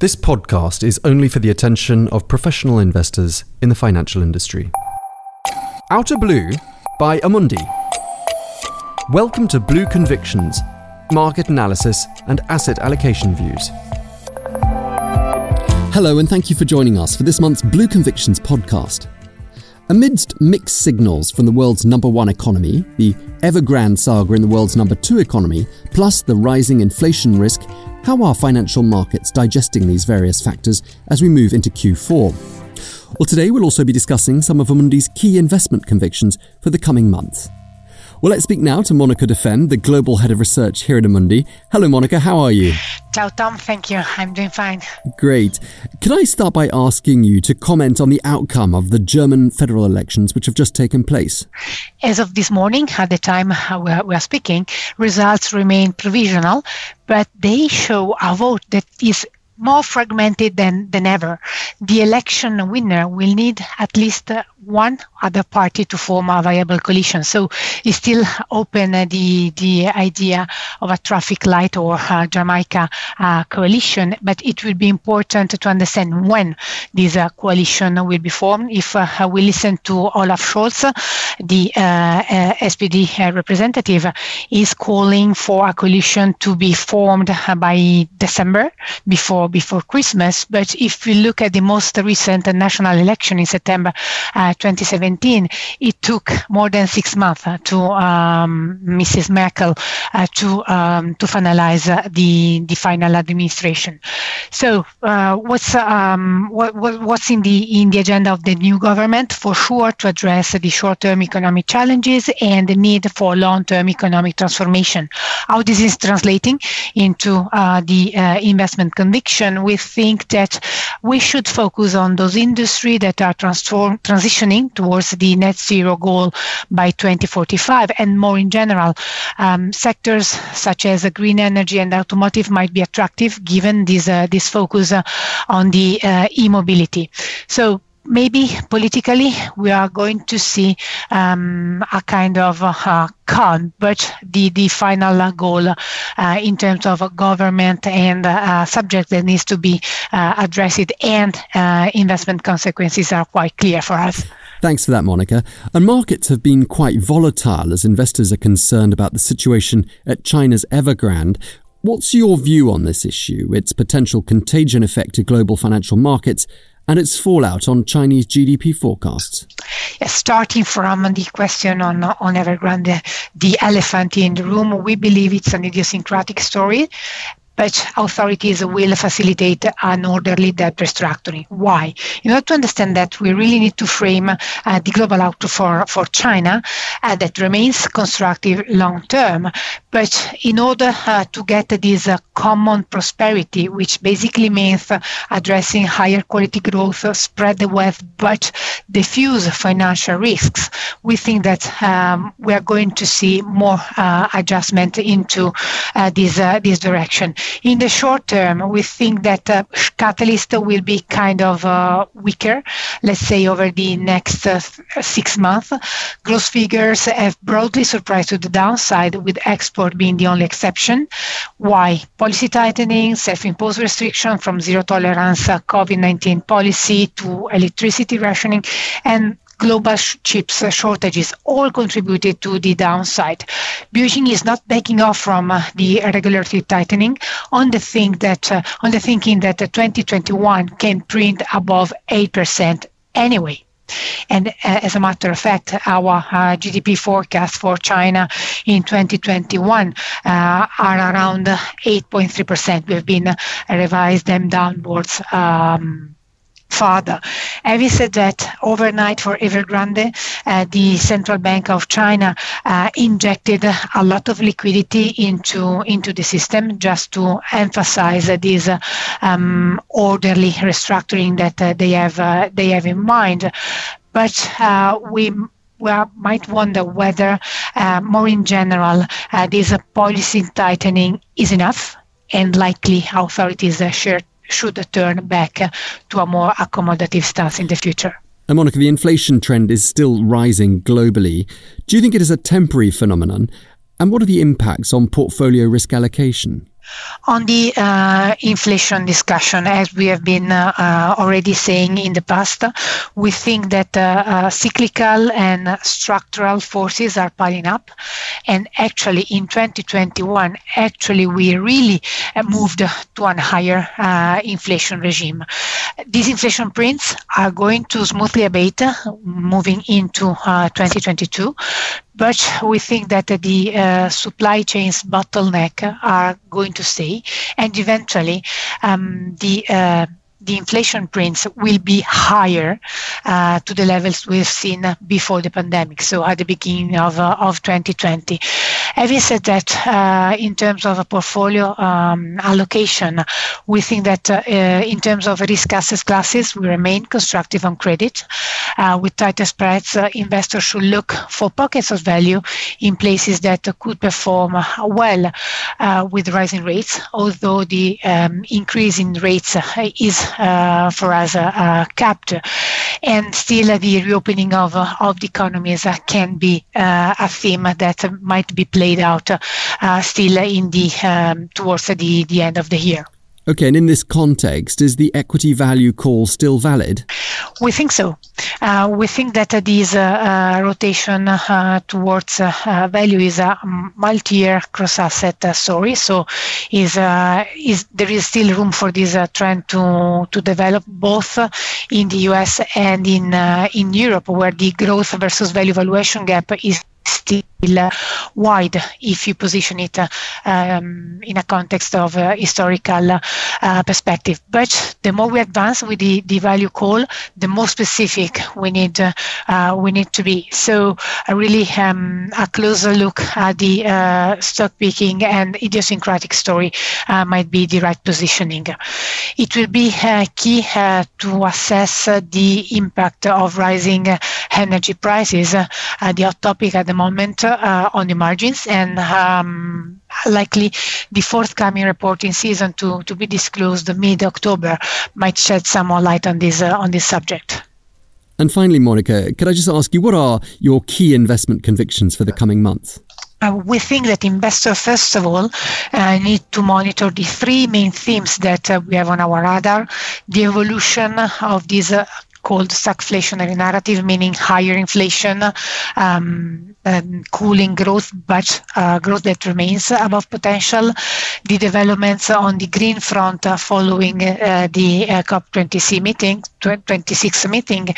This podcast is only for the attention of professional investors in the financial industry. Outer Blue by Amundi. Welcome to Blue Convictions, market analysis and asset allocation views. Hello, and thank you for joining us for this month's Blue Convictions podcast. Amidst mixed signals from the world's number one economy, the Evergrande saga in the world's number two economy, plus the rising inflation risk how are financial markets digesting these various factors as we move into Q4? Well, today we'll also be discussing some of Amundi's key investment convictions for the coming months. Well, let's speak now to Monica Defend, the Global Head of Research here at Amundi. Hello, Monica, how are you? Ciao, Tom. Thank you. I'm doing fine. Great. Can I start by asking you to comment on the outcome of the German federal elections which have just taken place? As of this morning, at the time uh, we are speaking, results remain provisional, but they show a vote that is more fragmented than, than ever. The election winner will need at least one other party to form a viable coalition. So it's still open uh, the the idea of a traffic light or Jamaica uh, coalition, but it will be important to understand when this uh, coalition will be formed. If uh, we listen to Olaf Scholz, the uh, SPD representative is calling for a coalition to be formed by December before before Christmas. But if we look at the most recent national election in September 2017, it took more than six months uh, to um, Mrs. Merkel uh, to um, to finalize uh, the the final administration. So, what's um, what, what's in the in the agenda of the new government? For sure, to address the short-term economic challenges and the need for long-term economic transformation. How this is translating into the investment conviction? We think that we should focus on those industries that are transform, transitioning towards the net zero goal by 2045. And more in general, um, sectors such as green energy and automotive might be attractive given this, uh, this focus uh, on the uh, e-mobility. So maybe politically we are going to see um, a kind of uh, calm, but the, the final goal uh, in terms of government and uh, subject that needs to be uh, addressed and investment consequences are quite clear for us. Thanks for that, Monica. And markets have been quite volatile as investors are concerned about the situation at China's Evergrande. What's your view on this issue, its potential contagion effect to global financial markets, and its fallout on Chinese GDP forecasts? Starting from the question on, on Evergrande, the elephant in the room, we believe it's an idiosyncratic story but authorities will facilitate an orderly debt restructuring. Why? In order to understand that, we really need to frame uh, the global outlook for, for China uh, that remains constructive long term. But in order uh, to get this uh, common prosperity, which basically means uh, addressing higher quality growth, uh, spread the wealth, but diffuse financial risks, we think that um, we are going to see more adjustment into this, this direction. In the short term, we think that uh, Catalyst will be kind of uh, weaker, let's say over the next uh, six months. Growth figures have broadly surprised to the downside, with export being the only exception. Why? Policy tightening, self-imposed restriction from zero tolerance COVID-19 policy to electricity rationing, and global sh- chips shortages all contributed to the downside. Beijing is not backing off from uh, the regulatory tightening on the thing that uh, on the thinking that uh, 2021 can print above 8% anyway. And uh, as a matter of fact, our uh, GDP forecast for China in 2021 uh, are around 8.3%. We've been revised them downwards. Um, further. Having said that, overnight for Evergrande, uh, the Central Bank of China uh, injected a lot of liquidity into into the system just to emphasize this uh, um, orderly restructuring that uh, they have uh, they have in mind. But uh, we we might wonder whether, uh, more in general, uh, this uh, policy tightening is enough, and likely authorities share should turn back to a more accommodative stance in the future. And Monica, the inflation trend is still rising globally. Do you think it is a temporary phenomenon? And what are the impacts on portfolio risk allocation? On the uh, inflation discussion, as we have been uh, uh, already saying in the past, we think that uh, uh, cyclical and structural forces are piling up. And actually, in 2021, actually, we really uh, moved to a higher inflation regime. These inflation prints are going to smoothly abate moving into 2022 but we think that the uh, supply chains bottleneck are going to stay, and eventually um, the uh, the inflation prints will be higher uh, to the levels we've seen before the pandemic, so at the beginning of, uh, of 2020. Having said that, uh, in terms of a portfolio um, allocation, we think that uh, in terms of risk asset classes, we remain constructive on credit. Uh, with tighter spreads, uh, investors should look for pockets of value in places that could perform well with rising rates, although the um, increase in rates is uh, Uh, for us uh, uh capped. And still, the reopening of, uh, of the economies can be a theme that might be played out still in the um, towards the, the end of the year. Okay, and in this context, is the equity value call still valid? We think so. Uh, we think that uh, this uh, rotation uh, towards uh, uh, value is a multi-year cross-asset story. So, is is there is still room for this trend to to develop both in the U.S. and in in Europe, where the growth versus value valuation gap is still wide if you position it um, in a context of uh, historical uh, perspective. But the more we advance with the, the value call, the more specific we need uh, we need to be. So really um, a closer look at the uh, stock picking and idiosyncratic story uh, might be the right positioning. It will be uh, key to assess the impact of rising energy prices, the hot topic at the moment uh, on the margins and um, likely the forthcoming reporting season to, to be disclosed mid-October might shed some more light on this uh, on this subject. And finally, Monica, could I just ask you what are your key investment convictions for the coming months? Uh, we think that investors, first of all, uh, need to monitor the three main themes that uh, we have on our radar the evolution of these uh, called stagflationary narrative, meaning higher inflation, um, cooling growth, but uh, growth that remains above potential. The developments on the green front uh, following uh, the uh, COP26 meeting, 26 meeting,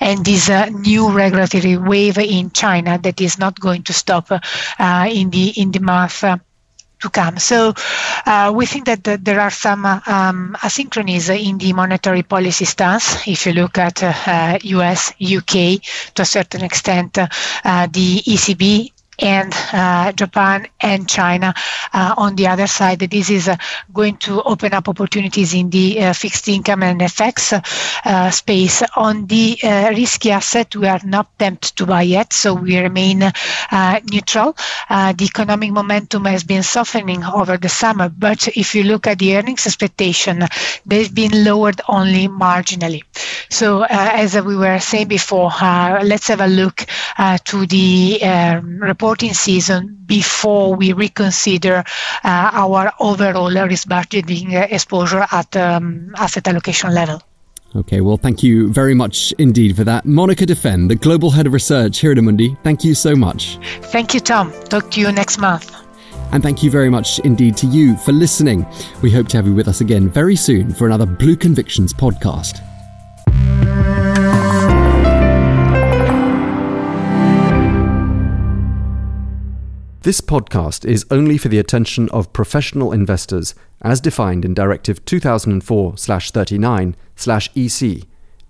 and this uh, new regulatory wave in China that is not going to stop uh, in the in the month to come. So uh, we think that, that, there are some uh, um, asynchronies in the monetary policy stance. If you look at uh, US, UK, to a certain extent, uh, the ECB and uh, Japan and China. Uh, on the other side, this is uh, going to open up opportunities in the uh, fixed income and FX uh, space. On the uh, risky asset, we are not tempted to buy yet, so we remain neutral. the economic momentum has been softening over the summer, but if you look at the earnings expectation, they've been lowered only marginally. So, as we were saying before, let's have a look to the um, report reporting season before we reconsider uh, our overall risk budgeting exposure at um, asset allocation level. Okay, well, thank you very much indeed for that. Monica Defend, the Global Head of Research here at Amundi, thank you so much. Thank you, Tom. Talk to you next month. And thank you very much indeed to you for listening. We hope to have you with us again very soon for another Blue Convictions podcast. This podcast is only for the attention of professional investors as defined in Directive 2004/39/EC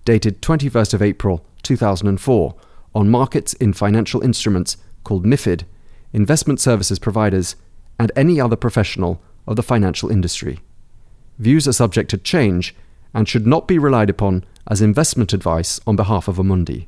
dated 21st of April 2004 on markets in financial instruments called MIFID, investment services providers, and any other professional of the financial industry. Views are subject to change and should not be relied upon as investment advice on behalf of a Amundi.